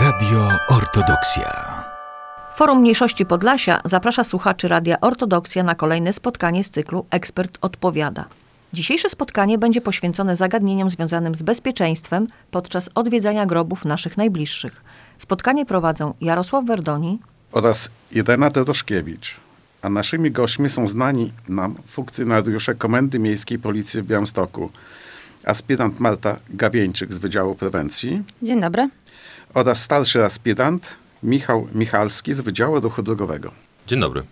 Radio Ortodoksja. Forum Mniejszości Podlasia zaprasza słuchaczy Radia Ortodoksja na kolejne spotkanie z cyklu Ekspert Odpowiada. Dzisiejsze spotkanie będzie poświęcone zagadnieniom związanym z bezpieczeństwem podczas odwiedzania grobów naszych najbliższych. Spotkanie prowadzą Jarosław Werdoni oraz Irena Doroszkiewicz. A naszymi gośćmi są znani nam funkcjonariusze Komendy Miejskiej Policji w Białymstoku, aspirant Marta Gawieńczyk z Wydziału Prewencji Dzień dobry. Oraz starszy aspirant Michał Michalski z Wydziału Ruchu Drogowego. Dzień dobry.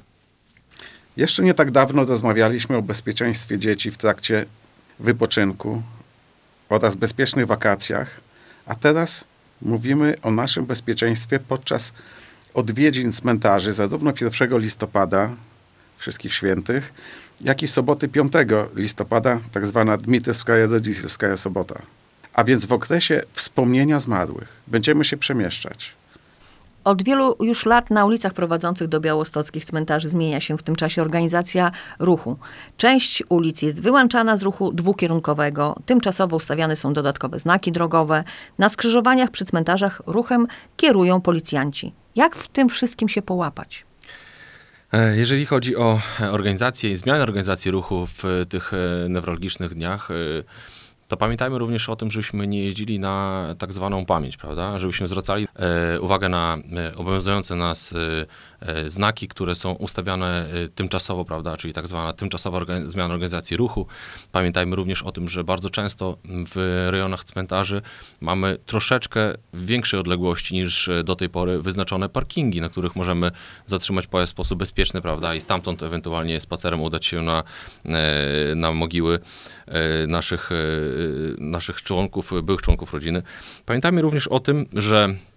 Jeszcze nie tak dawno rozmawialiśmy o bezpieczeństwie dzieci w trakcie wypoczynku oraz bezpiecznych wakacjach, a teraz mówimy o naszym bezpieczeństwie podczas odwiedzin cmentarzy zarówno 1 listopada, Wszystkich Świętych, jak i soboty 5 listopada, tak zwana Dmitryjska Rodzicielska sobota. A więc w okresie wspomnienia zmarłych będziemy się przemieszczać. Od wielu już lat na ulicach prowadzących do białostockich cmentarzy zmienia się w tym czasie organizacja ruchu. Część ulic jest wyłączana z ruchu dwukierunkowego, tymczasowo ustawiane są dodatkowe znaki drogowe. Na skrzyżowaniach przy cmentarzach ruchem kierują policjanci. Jak w tym wszystkim się połapać? E, Jeżeli chodzi o organizację i zmianę organizacji ruchu w tych e, newralgicznych dniach, e, to pamiętajmy również o tym, żebyśmy nie jeździli na tak zwaną pamięć, prawda? Żebyśmy zwracali e, uwagę na e, obowiązujące nas e, znaki, które są ustawiane e, tymczasowo, prawda? Czyli tak zwana tymczasowa zmiana organizacji ruchu. Pamiętajmy również o tym, że bardzo często w rejonach cmentarzy mamy troszeczkę większej odległości niż e, do tej pory wyznaczone parkingi, na których możemy zatrzymać pojazd w sposób bezpieczny, prawda? I stamtąd ewentualnie spacerem udać się na, e, na mogiły e, naszych, e, naszych członków, byłych członków rodziny. Pamiętajmy również o tym, że e,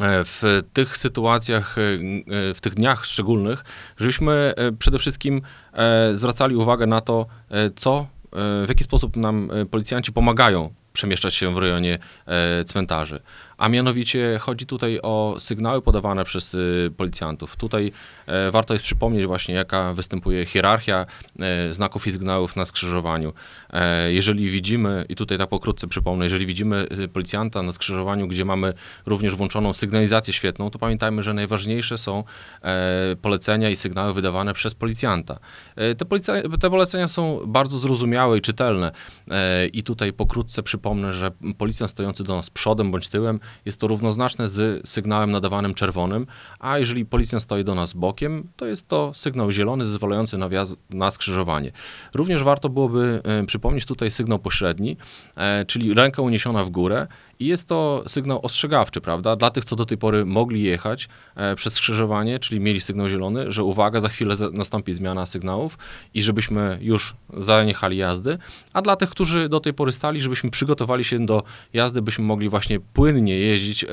w tych sytuacjach, e, e, w tych dniach szczególnych, żebyśmy e, przede wszystkim e, zwracali uwagę na to, e, co, e, w jaki sposób nam e, policjanci pomagają przemieszczać się w rejonie e, cmentarzy. A mianowicie chodzi tutaj o sygnały podawane przez y, policjantów. Tutaj e, warto jest przypomnieć właśnie, jaka występuje hierarchia e, znaków i sygnałów na skrzyżowaniu. E, jeżeli widzimy, i tutaj tak pokrótce przypomnę, jeżeli widzimy y, policjanta na skrzyżowaniu, gdzie mamy również włączoną sygnalizację świetną, to pamiętajmy, że najważniejsze są e, polecenia i sygnały wydawane przez policjanta. E, te, te polecenia są bardzo zrozumiałe i czytelne. E, I tutaj pokrótce przypomnę, że policjant stojący do nas przodem bądź tyłem jest to równoznaczne z sygnałem nadawanym czerwonym, a jeżeli policjant stoi do nas bokiem, to jest to sygnał zielony zezwalający na wjazd na skrzyżowanie. Również warto byłoby e, przypomnieć tutaj sygnał pośredni, e, czyli ręka uniesiona w górę i jest to sygnał ostrzegawczy, prawda? Dla tych, co do tej pory mogli jechać e, przez skrzyżowanie, czyli mieli sygnał zielony, że uwaga, za chwilę za, nastąpi zmiana sygnałów i żebyśmy już zaniechali jazdy, a dla tych, którzy do tej pory stali, żebyśmy przygotowali się do jazdy, byśmy mogli właśnie płynnie jeździć e,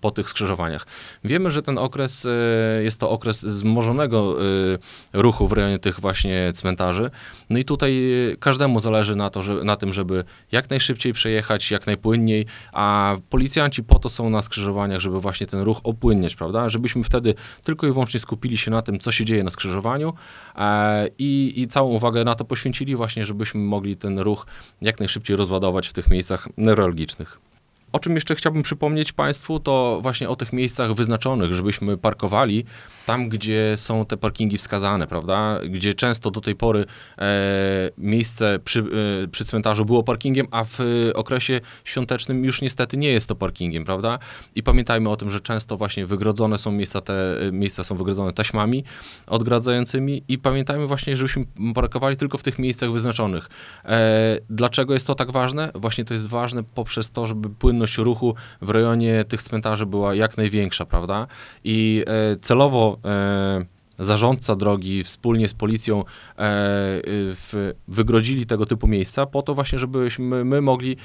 po tych skrzyżowaniach. Wiemy, że ten okres e, jest to okres wzmożonego e, ruchu w rejonie tych właśnie cmentarzy. No i tutaj e, każdemu zależy na, to, że, na tym, żeby jak najszybciej przejechać, jak najpłynniej, a policjanci po to są na skrzyżowaniach, żeby właśnie ten ruch opłynniać, prawda? Żebyśmy wtedy tylko i wyłącznie skupili się na tym, co się dzieje na skrzyżowaniu e, i, i całą uwagę na to poświęcili właśnie, żebyśmy mogli ten ruch jak najszybciej rozładować w tych miejscach neurologicznych. O czym jeszcze chciałbym przypomnieć Państwu, to właśnie o tych miejscach wyznaczonych, żebyśmy parkowali tam, gdzie są te parkingi wskazane, prawda? Gdzie często do tej pory e, miejsce przy, e, przy cmentarzu było parkingiem, a w e, okresie świątecznym już niestety nie jest to parkingiem, prawda? I pamiętajmy o tym, że często właśnie wygrodzone są miejsca, te e, miejsca są wygrodzone taśmami odgradzającymi i pamiętajmy właśnie, żebyśmy parkowali tylko w tych miejscach wyznaczonych. E, dlaczego jest to tak ważne? Właśnie to jest ważne poprzez to, żeby płynność ruchu w rejonie tych cmentarzy była jak największa, prawda? I e, celowo e, zarządca drogi wspólnie z policją e, w, wygrodzili tego typu miejsca po to właśnie, żebyśmy my mogli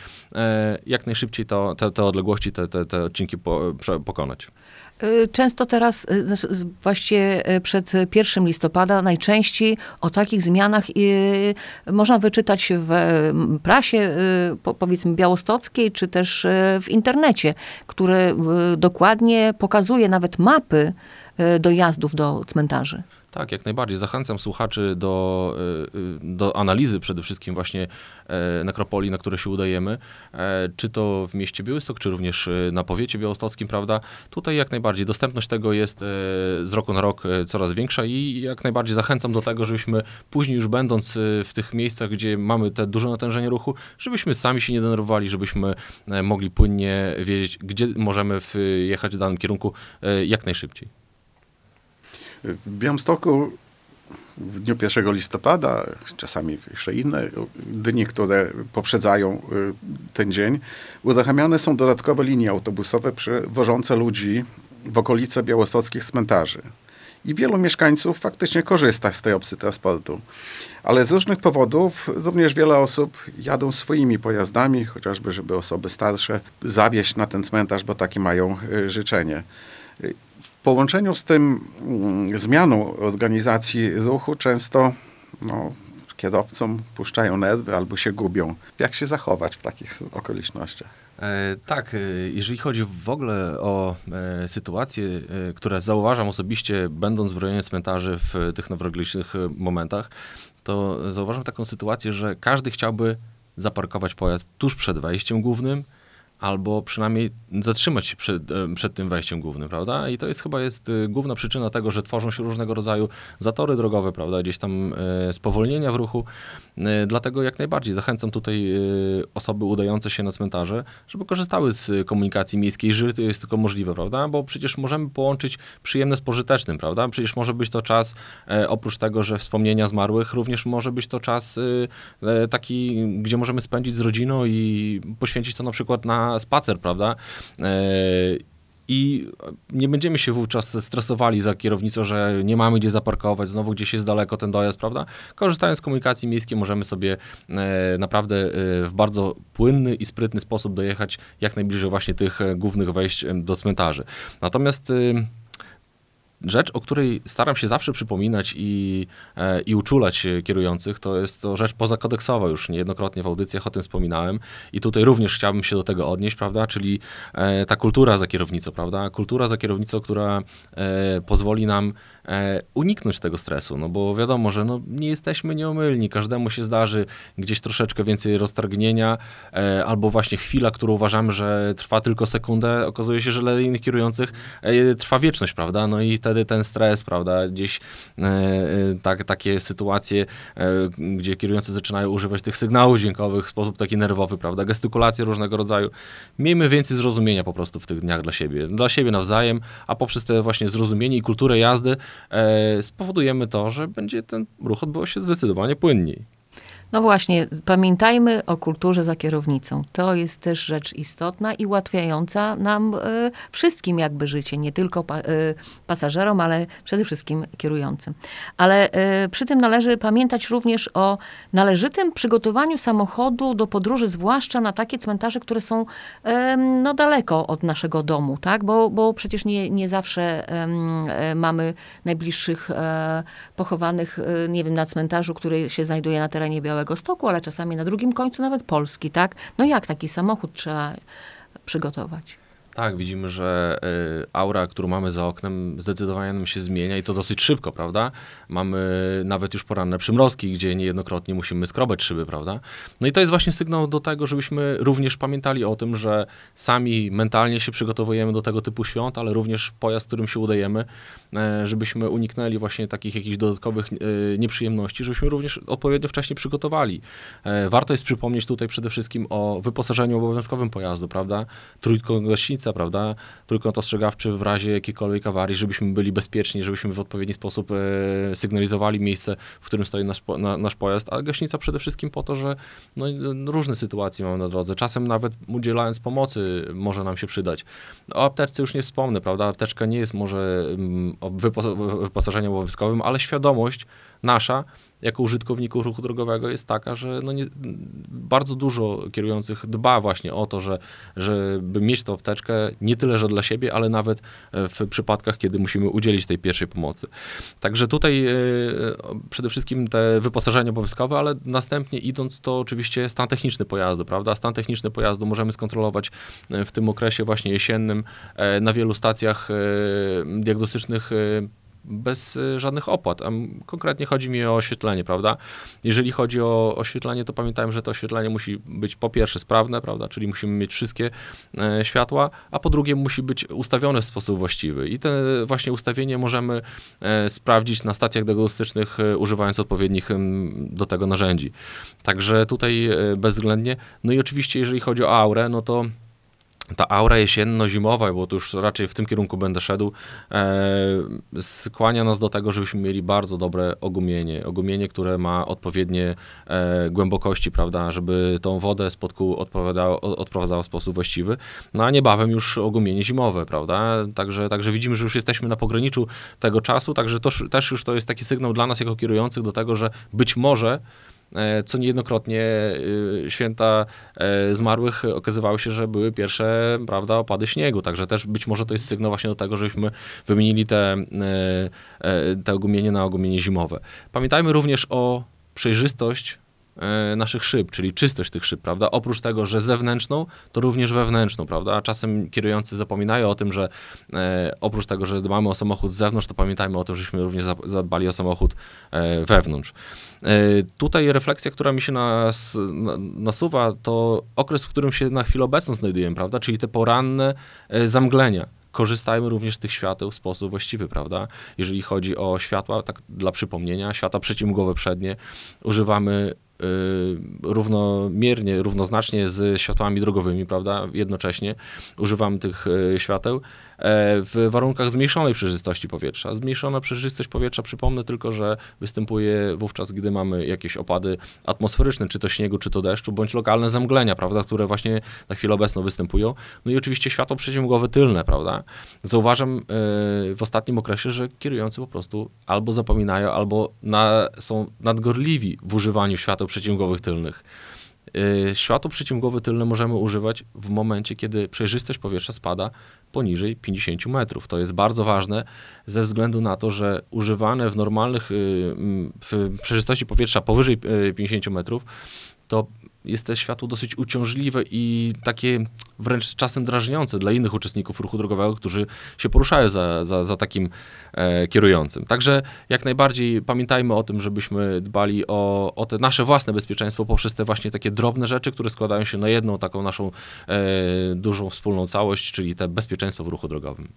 jak najszybciej to, te, te odległości, te, te, te odcinki po, prze, pokonać. Y, Często teraz, y, właściwie y, przed 1 listopada, najczęściej o takich zmianach można wyczytać w mm, prasie, po- powiedzmy białostockiej, czy też w internecie, które dokładnie pokazuje nawet mapy dojazdów do cmentarzy. Tak, jak najbardziej. Zachęcam słuchaczy do, y, y, do analizy przede wszystkim właśnie e, nekropolii, na które się udajemy, e, czy to w mieście Białystok, czy również e, na powiecie białostockim, prawda? Tutaj jak najbardziej dostępność tego jest e, z roku na rok e, coraz większa i jak najbardziej zachęcam do tego, żebyśmy później już będąc e, w tych miejscach, gdzie mamy te duże natężenie ruchu, żebyśmy sami się nie denerwowali, żebyśmy e, mogli płynnie wiedzieć, gdzie możemy w, jechać w danym kierunku e, jak najszybciej. W Białymstoku w dniu 1 listopada, czasami jeszcze inne dni, które poprzedzają y, ten dzień, uruchamiane są dodatkowe linie autobusowe przewożące ludzi w okolice białostockich cmentarzy. I wielu mieszkańców faktycznie korzysta z tej opcji transportu. Ale z różnych powodów również wiele osób jadą swoimi pojazdami, chociażby żeby osoby starsze zawieźć na ten cmentarz, bo takie mają y, życzenie. Połączeniu z tym mm, zmianą organizacji ruchu często no, kierowcom puszczają nerwy albo się gubią. Jak się zachować w takich okolicznościach? E, tak, e, jeżeli chodzi w ogóle o e, sytuacje, które zauważam osobiście, będąc w rejonie cmentarzy w tych noworocznych e, momentach, to zauważam taką sytuację, że każdy chciałby zaparkować pojazd tuż przed wejściem głównym, albo przynajmniej zatrzymać się przed, e, przed tym wejściem głównym, prawda? I to jest chyba jest e, główna przyczyna tego, że tworzą się różnego rodzaju zatory drogowe, prawda? Gdzieś tam e, spowolnienia w ruchu. Dlatego jak najbardziej zachęcam tutaj osoby udające się na cmentarze, żeby korzystały z komunikacji miejskiej, jeżeli to jest tylko możliwe, prawda? Bo przecież możemy połączyć przyjemne z pożytecznym, prawda? Przecież może być to czas, oprócz tego, że wspomnienia zmarłych, również może być to czas taki, gdzie możemy spędzić z rodziną i poświęcić to na przykład na spacer, prawda? E, I nie będziemy się wówczas stresowali za kierownicą, że nie mamy gdzie zaparkować, znowu gdzieś jest daleko ten dojazd, prawda? Korzystając z komunikacji miejskiej możemy sobie e, naprawdę e, w bardzo płynny i sprytny sposób dojechać jak najbliżej właśnie tych głównych wejść do cmentarzy. Natomiast rzecz, o której staram się zawsze przypominać i, e, i uczulać kierujących, to jest to rzecz pozakodeksowa, już niejednokrotnie w audycjach o tym wspominałem i tutaj również chciałbym się do tego odnieść, prawda, czyli e, ta kultura za kierownicą, prawda, kultura za kierownicą, która e, pozwoli nam uniknąć tego stresu, no bo wiadomo, że no, nie jesteśmy nieomylni, każdemu się zdarzy gdzieś troszeczkę więcej roztargnienia, e, albo właśnie chwila, którą uważamy, że trwa tylko sekundę, okazuje się, że dla innych kierujących e, trwa wieczność, prawda, no i wtedy ten stres, prawda, gdzieś e, e, tak, takie sytuacje, e, gdzie kierujący zaczynają używać tych sygnałów dźwiękowych w sposób taki nerwowy, prawda, gestykulacje różnego rodzaju. Miejmy więcej zrozumienia po prostu w tych dniach dla siebie, dla siebie nawzajem, a poprzez te właśnie zrozumienie i kulturę jazdy e, spowodujemy to, że będzie ten ruch odbywał się zdecydowanie płynniej. No właśnie, pamiętajmy o kulturze za kierownicą. To jest też rzecz istotna i ułatwiająca nam e, wszystkim jakby życie, nie tylko pa, e, pasażerom, ale przede wszystkim kierującym. Ale e, przy tym należy pamiętać również o należytym przygotowaniu samochodu do podróży, zwłaszcza na takie cmentarze, które są no, daleko od naszego domu, tak? Bo, bo przecież nie, nie zawsze mamy najbliższych pochowanych, nie wiem, na cmentarzu, który się znajduje na terenie Białego Stoku, ale czasami na drugim końcu nawet Polski, tak? No jak taki samochód trzeba przygotować? Tak, widzimy, że y, aura, którą mamy za oknem, zdecydowanie nam się zmienia i to dosyć szybko, prawda? Mamy nawet już poranne przymrozki, gdzie niejednokrotnie musimy skrobać szyby, prawda? No i to jest właśnie sygnał do tego, żebyśmy również pamiętali o tym, że sami mentalnie się przygotowujemy do tego typu świąt, ale również pojazd, którym się udajemy, e, żebyśmy uniknęli właśnie takich jakichś dodatkowych e, nieprzyjemności, żebyśmy również odpowiednio wcześnie przygotowali. E, Warto jest przypomnieć tutaj przede wszystkim o wyposażeniu obowiązkowym pojazdu, prawda? Trójkąt gaśnica, prawda? Trójkąt ostrzegawczy w razie jakiejkolwiek awarii, żebyśmy byli bezpieczni, żebyśmy w odpowiedni sposób e, sygnalizowali miejsce, w którym stoi nasz, na, nasz pojazd, a gaśnica przede wszystkim po to, że no, no, różne sytuacje mamy na drodze. Czasem nawet udzielając pomocy może nam się przydać. O apteczce już nie wspomnę, prawda? Apteczka nie jest może mm, o wypo- wyposażeniem obowiązkowym, ale świadomość nasza jako użytkowników ruchu drogowego jest taka, że no nie, bardzo dużo kierujących dba właśnie o to, że, żeby mieć tą apteczkę nie tyle, że dla siebie, ale nawet e, w przypadkach, kiedy musimy udzielić tej pierwszej pomocy. Także tutaj e, przede wszystkim te wyposażenie obowiązkowe, ale następnie idąc to oczywiście stan techniczny pojazdu, prawda? Stan techniczny pojazdu możemy skontrolować e, w tym okresie właśnie jesiennym na wielu stacjach diagnostycznych bez y, żadnych opłat. A konkretnie chodzi mi o oświetlenie, prawda? Jeżeli chodzi o oświetlenie, to pamiętajmy, że to oświetlenie musi być po pierwsze sprawne, prawda? Czyli musimy mieć wszystkie e, światła, a po drugie musi być ustawione w sposób właściwy. I to właśnie ustawienie możemy e, sprawdzić na stacjach diagnostycznych, e, używając odpowiednich do tego narzędzi. Także tutaj e, bezwzględnie. No i oczywiście, jeżeli chodzi o aurę, no to ta aura jesienno-zimowa, bo to już raczej w tym kierunku będę szedł, e, skłania nas do tego, żebyśmy mieli bardzo dobre ogumienie. Ogumienie, które ma odpowiednie e, głębokości, prawda, żeby tą wodę spod kół odprowadzało w sposób właściwy. No a niebawem już ogumienie zimowe, prawda? Także, także widzimy, że już jesteśmy na pograniczu tego czasu, także to też już to jest taki sygnał dla nas jako kierujących do tego, że być może co niejednokrotnie y, święta e, zmarłych okazywało się, że były pierwsze, prawda, opady śniegu, także też być może to jest sygnał właśnie do tego, żebyśmy wymienili te, e, e, te ogumienie na ogumienie zimowe. Pamiętajmy również o przejrzystość e, naszych szyb, czyli czystość tych szyb, prawda? Oprócz tego, że zewnętrzną, to również wewnętrzną, prawda? A czasem kierujący zapominają o tym, że e, oprócz tego, że dbamy o samochód z zewnątrz, to pamiętajmy o tym, żeśmy również za- zadbali o samochód e, wewnątrz. E, Tutaj refleksja, która mi się nas, na, nasuwa, to okres, w którym się na chwilę obecną znajdujemy, prawda? Czyli te poranne e, zamglenia. Korzystajmy również z tych świateł w sposób właściwy, prawda? Jeżeli chodzi o światła, tak dla przypomnienia, światła przeciwmgłowe przednie używamy równomiernie, równoznacznie z światłami drogowymi, prawda? Jednocześnie używamy tych y, świateł w warunkach zmniejszonej przejrzystości powietrza. Zmniejszona przejrzystość powietrza, przypomnę tylko, że występuje wówczas, gdy mamy jakieś opady atmosferyczne, czy to śniegu, czy to deszczu, bądź lokalne zamglenia, prawda, które właśnie na chwilę obecną występują. No i oczywiście światło przeciwmgłowe tylne, prawda. Zauważam e, w ostatnim okresie, że kierujący po prostu albo zapominają, albo na, są nadgorliwi w używaniu świateł przeciwmgłowych tylnych. Y, Światło przeciwmgłowe tylne możemy używać w momencie, kiedy przejrzystość powietrza spada poniżej 50 metrów. To jest bardzo ważne ze względu na to, że używane w normalnych, y, w przejrzystości powietrza powyżej y, 50 metrów, to jest to światło dosyć uciążliwe i takie wręcz czasem drażniące dla innych uczestników ruchu drogowego, którzy się poruszają za, za, za takim e, kierującym. Także jak najbardziej pamiętajmy o tym, żebyśmy dbali o, o te nasze własne bezpieczeństwo poprzez te właśnie takie drobne rzeczy, które składają się na jedną taką naszą e, dużą wspólną całość, czyli te bezpieczeństwo w ruchu drogowym.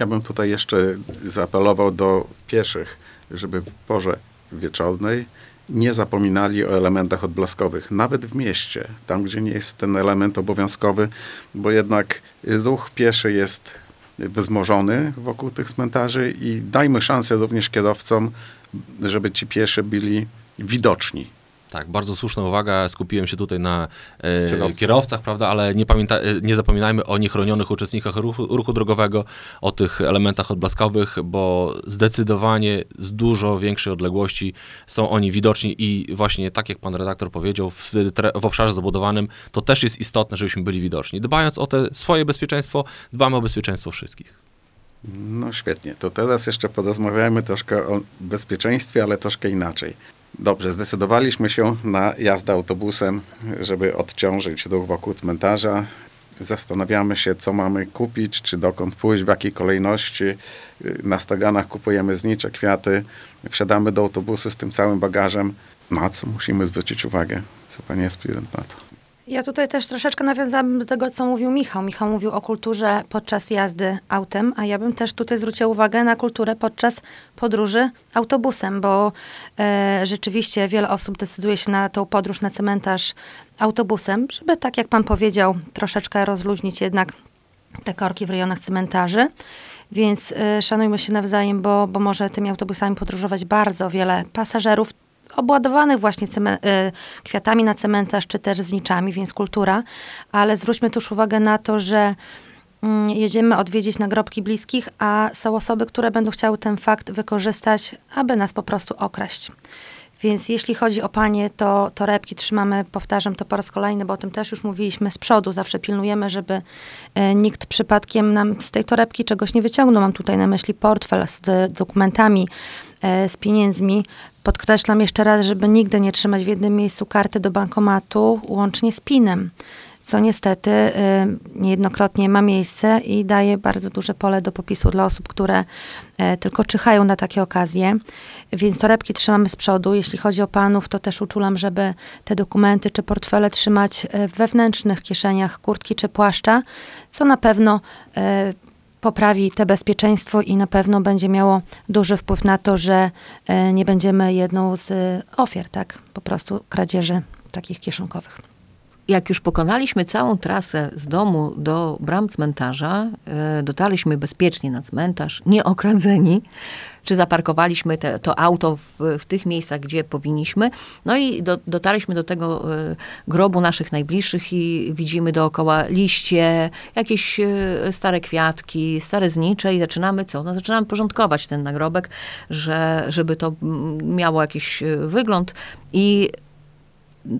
Ja bym tutaj jeszcze zaapelował do pieszych, żeby w porze wieczornej nie zapominali o elementach odblaskowych, nawet w mieście, tam gdzie nie jest ten element obowiązkowy, bo jednak ruch pieszy jest wzmożony wokół tych cmentarzy i dajmy szansę również kierowcom, żeby ci piesze byli widoczni. Tak, bardzo słuszna uwaga. Skupiłem się tutaj na e, kierowcach, prawda, ale nie, pamięta, e, nie zapominajmy o niechronionych uczestnikach ruchu, ruchu drogowego, o tych elementach odblaskowych, bo zdecydowanie z dużo większej odległości są oni widoczni i właśnie tak jak pan redaktor powiedział, w, w obszarze zabudowanym to też jest istotne, żebyśmy byli widoczni. Dbając o te swoje bezpieczeństwo, dbamy o bezpieczeństwo wszystkich. No świetnie, to teraz jeszcze porozmawiajmy troszkę o bezpieczeństwie, ale troszkę inaczej. Dobrze, zdecydowaliśmy się na jazdę autobusem, żeby odciążyć ruch wokół cmentarza. Zastanawiamy się, co mamy kupić, czy dokąd pójść, w jakiej kolejności. Na staganach kupujemy znicze, kwiaty, wsiadamy do autobusu z tym całym bagażem. Na co musimy zwrócić uwagę? Co pani aspirant na to? Ja tutaj też troszeczkę nawiązałabym do tego, co mówił Michał. Michał mówił o kulturze podczas jazdy autem, a ja bym też tutaj zwróciła uwagę na kulturę podczas podróży autobusem, bo e, rzeczywiście wiele osób decyduje się na tą podróż na cementarz autobusem, żeby tak jak pan powiedział, troszeczkę rozluźnić jednak te korki w rejonach cementarzy. Więc y, szanujmy się nawzajem, bo, bo może tymi autobusami podróżować bardzo wiele pasażerów obładowanych właśnie y, kwiatami na cementarz, czy też zniczami, więc kultura. Ale zwróćmy też uwagę na to, że mm, jedziemy odwiedzić nagrobki bliskich, a są osoby, które będą chciały ten fakt wykorzystać, aby nas po prostu okraść. Więc jeśli chodzi o panie, to torebki trzymamy, powtarzam to po raz kolejny, bo o tym też już mówiliśmy z przodu. Zawsze pilnujemy, żeby e, nikt przypadkiem nam z tej torebki czegoś nie wyciągnął. Mam tutaj na myśli portfel z dokumentami, e, z pieniędzmi. Podkreślam jeszcze raz, żeby nigdy nie trzymać w jednym miejscu karty do bankomatu, łącznie z PIN-em. Co niestety y, niejednokrotnie ma miejsce i daje bardzo duże pole do popisu dla osób, które e, tylko czyhają na takie okazje. Więc torebki trzymamy z przodu. Jeśli chodzi o panów, to też uczulam, żeby te dokumenty czy portfele trzymać e, w wewnętrznych kieszeniach kurtki czy płaszcza, co na pewno e, poprawi te bezpieczeństwo i na pewno będzie miało duży wpływ na to, że nie będziemy jedną z ofiar, tak, po prostu kradzieży takich kieszonkowych. Jak już pokonaliśmy całą trasę z domu do bram cmentarza, e, dotarliśmy bezpiecznie na cmentarz, nieokradzeni, czy zaparkowaliśmy te, to auto w, w tych miejscach, gdzie powinniśmy. No i do, dotarliśmy do tego e, grobu naszych najbliższych i widzimy dookoła liście, jakieś e, stare kwiatki, stare znicze i zaczynamy co? No zaczynamy porządkować ten nagrobek, że, żeby to miało jakiś wygląd i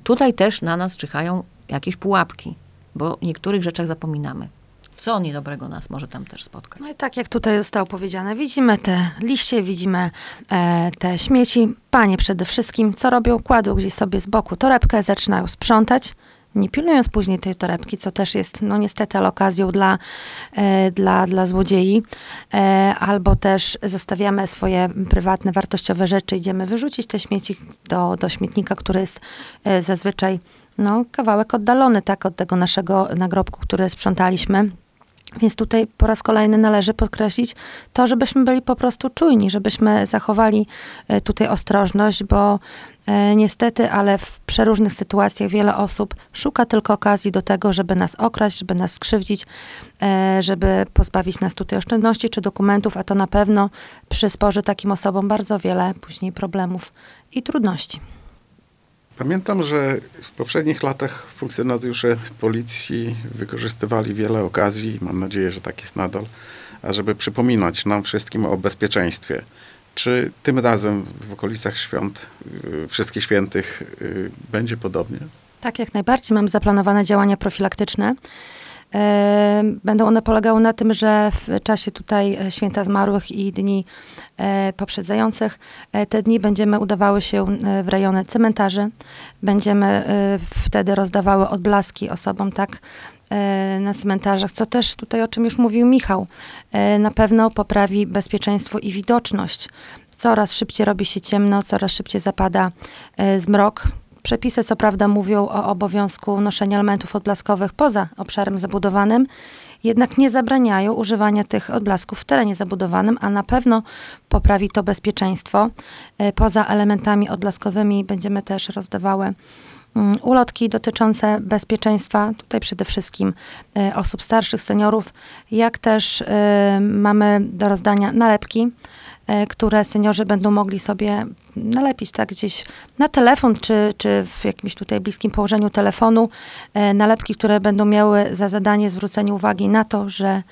tutaj też na nas czyhają jakieś pułapki, bo o niektórych rzeczach zapominamy. Co niedobrego nas może tam też spotkać? No i tak jak tutaj zostało powiedziane, widzimy te liście, widzimy e, te śmieci. Panie przede wszystkim, co robią? Kładą gdzieś sobie z boku torebkę, zaczynają sprzątać, nie pilnując później tej torebki, co też jest, no niestety, okazją dla, e, dla, dla złodziei. E, albo też zostawiamy swoje prywatne, wartościowe rzeczy, idziemy wyrzucić te śmieci do, do śmietnika, który jest e, zazwyczaj no, kawałek oddalony tak, od tego naszego nagrobku, który sprzątaliśmy. Więc tutaj po raz kolejny należy podkreślić to, żebyśmy byli po prostu czujni, żebyśmy zachowali e, tutaj ostrożność, bo e, niestety, ale w przeróżnych sytuacjach wiele osób szuka tylko okazji do tego, żeby nas okraść, żeby nas skrzywdzić, e, żeby pozbawić nas tutaj oszczędności czy dokumentów, a to na pewno przysporzy takim osobom bardzo wiele później problemów i trudności. Pamiętam, że w poprzednich latach funkcjonariusze policji wykorzystywali wiele okazji, mam nadzieję, że tak jest nadal, ażeby przypominać nam wszystkim o bezpieczeństwie. Czy tym razem w okolicach świąt, y, Wszystkich Świętych, y, będzie podobnie? Tak, jak najbardziej. Mam zaplanowane działania profilaktyczne. Będą one polegały na tym, że w czasie tutaj e, święta zmarłych i dni e, poprzedzających e, te dni będziemy udawały się w rejony cementarzy. Będziemy wtedy rozdawały odblaski osobom, tak, na cmentarzach, co też tutaj, o czym już mówił Michał, na pewno poprawi bezpieczeństwo i widoczność. Coraz szybciej robi się ciemno, coraz szybciej zapada zmrok. Przepisy, co prawda, mówią o obowiązku noszenia elementów odblaskowych poza obszarem zabudowanym, jednak nie zabraniają używania tych odblasków w terenie zabudowanym, a na pewno poprawi to bezpieczeństwo. E, Poza elementami odblaskowymi będziemy też rozdawały ulotki dotyczące bezpieczeństwa, tutaj przede wszystkim e, osób starszych, seniorów, jak też e, mamy do rozdania nalepki, e, które seniorzy będą mogli sobie nalepić tak gdzieś na telefon, czy, czy w jakimś tutaj bliskim położeniu telefonu, nalepki, które będą miały za zadanie zwrócenie uwagi na to, że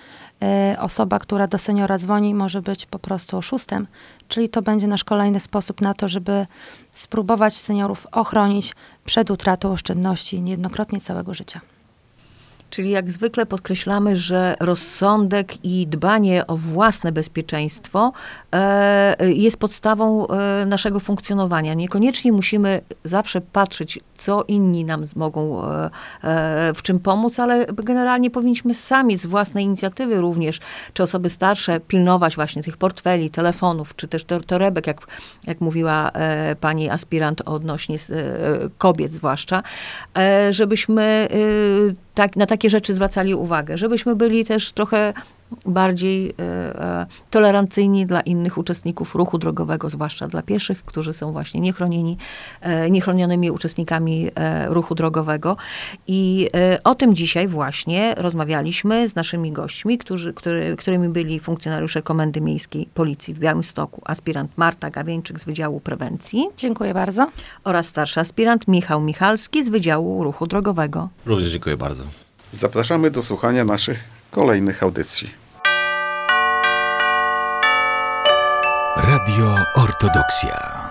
osoba, która do seniora dzwoni, może być po prostu oszustem. Czyli to będzie nasz kolejny sposób na to, żeby spróbować seniorów ochronić przed utratą oszczędności niejednokrotnie całego życia. Czyli jak zwykle podkreślamy, że rozsądek i dbanie o własne bezpieczeństwo e, jest podstawą e, naszego funkcjonowania. Niekoniecznie musimy zawsze patrzeć, co inni nam mogą e, e, w czym pomóc, ale generalnie powinniśmy sami z własnej inicjatywy również, czy osoby starsze, pilnować właśnie tych portfeli, telefonów, czy też tor- torebek, jak, jak mówiła e, pani aspirant odnośnie kobiet zwłaszcza, żebyśmy e, tak, na takie rzeczy zwracali uwagę, żebyśmy byli też trochę bardziej e, e, tolerancyjni dla innych uczestników ruchu drogowego, zwłaszcza dla pieszych, którzy są właśnie niechronieni, e, niechronionymi uczestnikami e, ruchu drogowego. I e, o tym dzisiaj właśnie rozmawialiśmy z naszymi gośćmi, którzy, który, którymi byli funkcjonariusze Komendy Miejskiej Policji w Białymstoku, aspirant Marta Gawieńczyk z Wydziału Prewencji Dziękuję bardzo. oraz starszy aspirant Michał Michalski z Wydziału Ruchu Drogowego. Również dziękuję bardzo. Zapraszamy do słuchania naszych kolejnych audycji. Radio Ortodoksja.